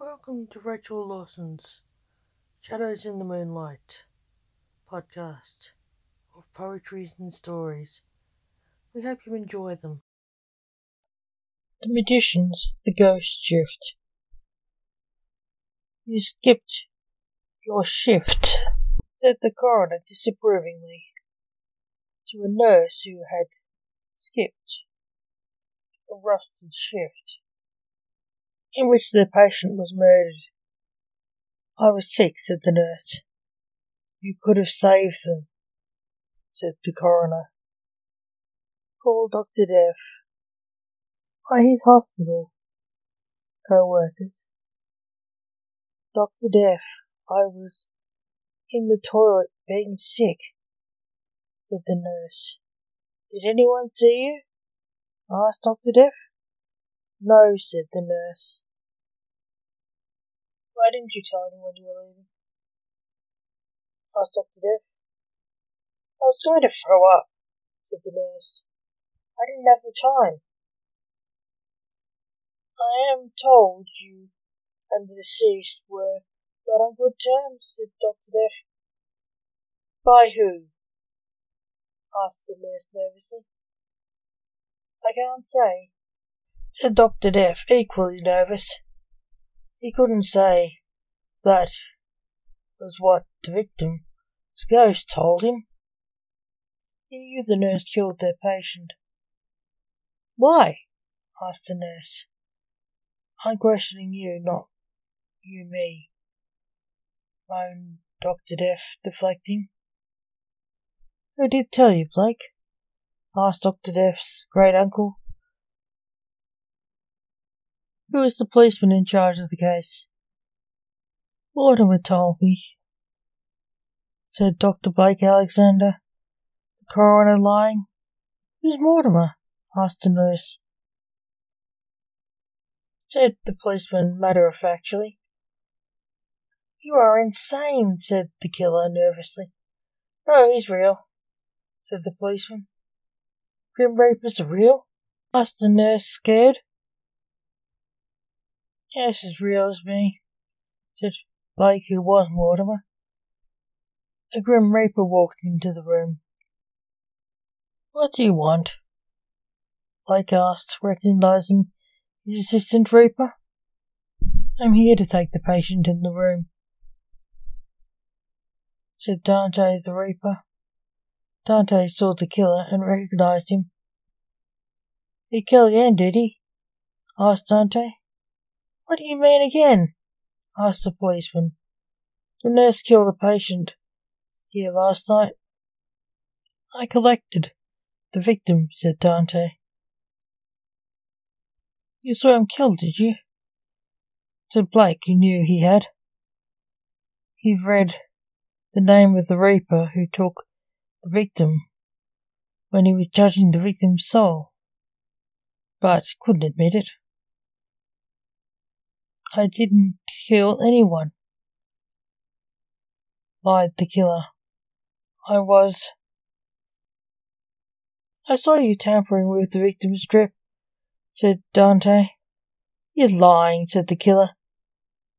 Welcome to Rachel Lawson's Shadows in the Moonlight podcast of poetry and stories. We hope you enjoy them. The Magician's The Ghost Shift. You skipped your shift, said the coroner disapprovingly to a nurse who had skipped a rusted shift in which the patient was murdered. I was sick, said the nurse. You could have saved them, said the coroner. Call Dr. Deaf. By his hospital. Co-workers. Dr. Deaf, I was in the toilet being sick, said the nurse. Did anyone see you? asked Dr. Deaf. No, said the nurse. Why didn't you tell anyone you were leaving? asked Dr. Deaf. I was going to throw up, said the nurse. I didn't have the time. I am told you and the deceased were not on good terms, said Dr. Deaf. By who? asked the nurse nervously. I can't say, said Dr. Deaf, equally nervous. He couldn't say that was what the victim's ghost told him. He knew the nurse killed their patient. Why? asked the nurse. I'm questioning you, not you me, moaned Dr. Deaf, deflecting. Who did tell you, Blake? asked Dr. Deaf's great uncle. Who is the policeman in charge of the case? Mortimer told me, said Dr. Blake Alexander, the coroner lying. Who's Mortimer? asked the nurse. Said the policeman matter of factly. You are insane, said the killer nervously. No, he's real, said the policeman. Grim Reaper's are real? asked the nurse, scared. Yes, as real as me, said Blake, who was Mortimer. A grim reaper walked into the room. What do you want? Blake asked, recognizing his assistant reaper. I'm here to take the patient in the room, said Dante the reaper. Dante saw the killer and recognized him. He killed again, did he? asked Dante. What do you mean again? asked the policeman. The nurse killed a patient here last night. I collected the victim, said Dante. You saw him killed, did you? said Blake, who knew he had. He read the name of the reaper who took the victim when he was judging the victim's soul, but couldn't admit it. I didn't kill anyone, lied the killer. I was. I saw you tampering with the victim's strip, said Dante. You're lying, said the killer.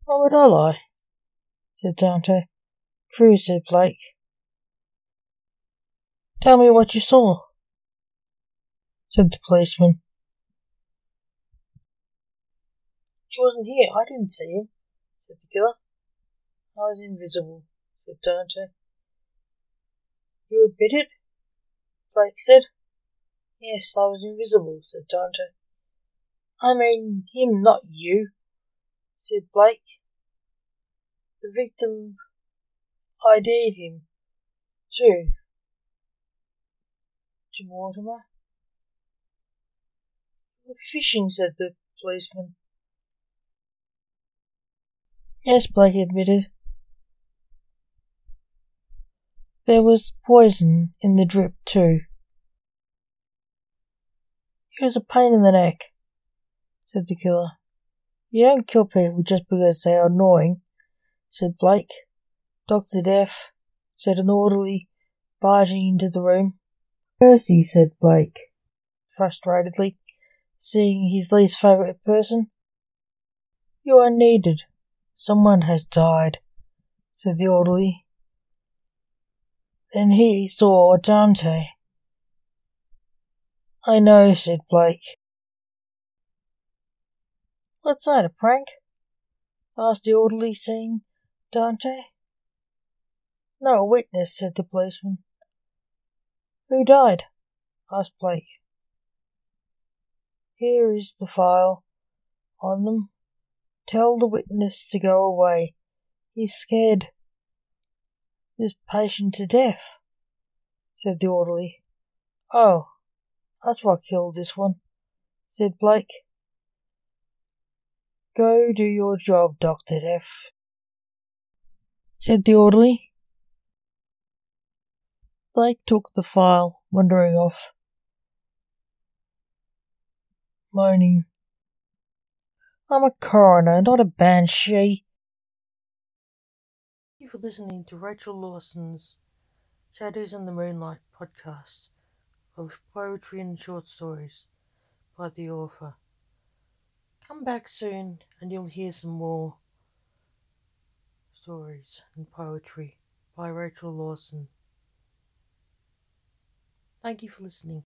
Why would I lie? said Dante. True, said Blake. Tell me what you saw, said the policeman. He wasn't here. I didn't see him, said the killer. I was invisible, said Dante. You were bitten? Blake said. Yes, I was invisible, said Dante. I mean him, not you, said Blake. The victim ID'd him, too. To Mortimer. We're fishing, said the policeman. Yes, Blake admitted. There was poison in the drip, too. He was a pain in the neck, said the killer. You don't kill people just because they are annoying, said Blake. Dr. Deaf, said an orderly, barging into the room. Percy, said Blake, frustratedly, seeing his least favourite person. You are needed. Someone has died, said the orderly. Then he saw Dante. I know, said Blake. What's that, a prank? asked the orderly, seeing Dante. No, witness, said the policeman. Who died? asked Blake. Here is the file on them. Tell the witness to go away. He's scared this patient to death, said the orderly. Oh, that's what killed this one, said Blake. Go do your job, Dr. F, said the orderly. Blake took the file, wandering off, moaning. I'm a coroner, not a banshee. Thank you for listening to Rachel Lawson's Shadows in the Moonlight podcast of poetry and short stories by the author. Come back soon and you'll hear some more stories and poetry by Rachel Lawson. Thank you for listening.